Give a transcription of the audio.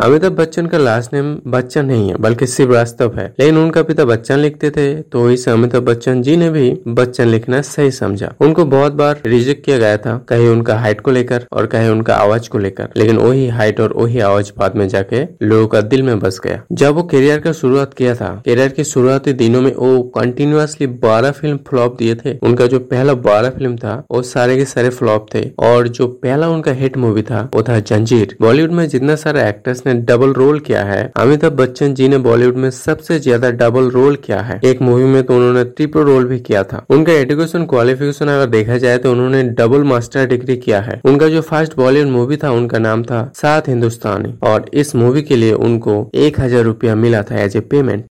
अमिताभ बच्चन का last name Bachchan नहीं है, बल्कि श्रीवास्तव है। लेकिन उनका पिता बच्चन लिखते थे तो इस अमिताभ बच्चन जी ने भी बच्चन लिखना सही समझा। उनको बहुत बार रिजेक्ट किया गया था, कहे उनका हाइट को लेकर और कहे उनका आवाज़ को लेकर। लेकिन वही हाइट और वही आवाज़ बाद में जाके लोगों का दिल में बस गया। जब वो करियर का शुरुआत किया था करियर के शुरुआती दिनों में वो कंटिन्यूसली बारह फ़िल्म फ्लॉप दिए थे। उनका जो पहला बारह फ़िल्म था, वो सारे के सारे फ्लॉप थे। और जो पहला उनका हिट मूवी था, वो था जंजीर। बॉलीवुड में जितना सारा एक्टर्स ने डबल रोल किया है। अमिताभ बच्चन जी ने बॉलीवुड में सबसे ज़्यादा डबल रोल किया है। एक मूवी में तो उन्होंने ट्रिपल रोल भी किया था। उनका एजुकेशन क्वालिफिकेशन अगर देखा जाए तो उन्होंने डबल मास्टर डिग्री किया है। उनका जो फ़र्स्ट बॉलीवुड मूवी था, उनका नाम था सात हिंदुस्तानी। और इस मूवी के लिए उनको एक हज़ार रूपया मिला था एज ए पेमेंट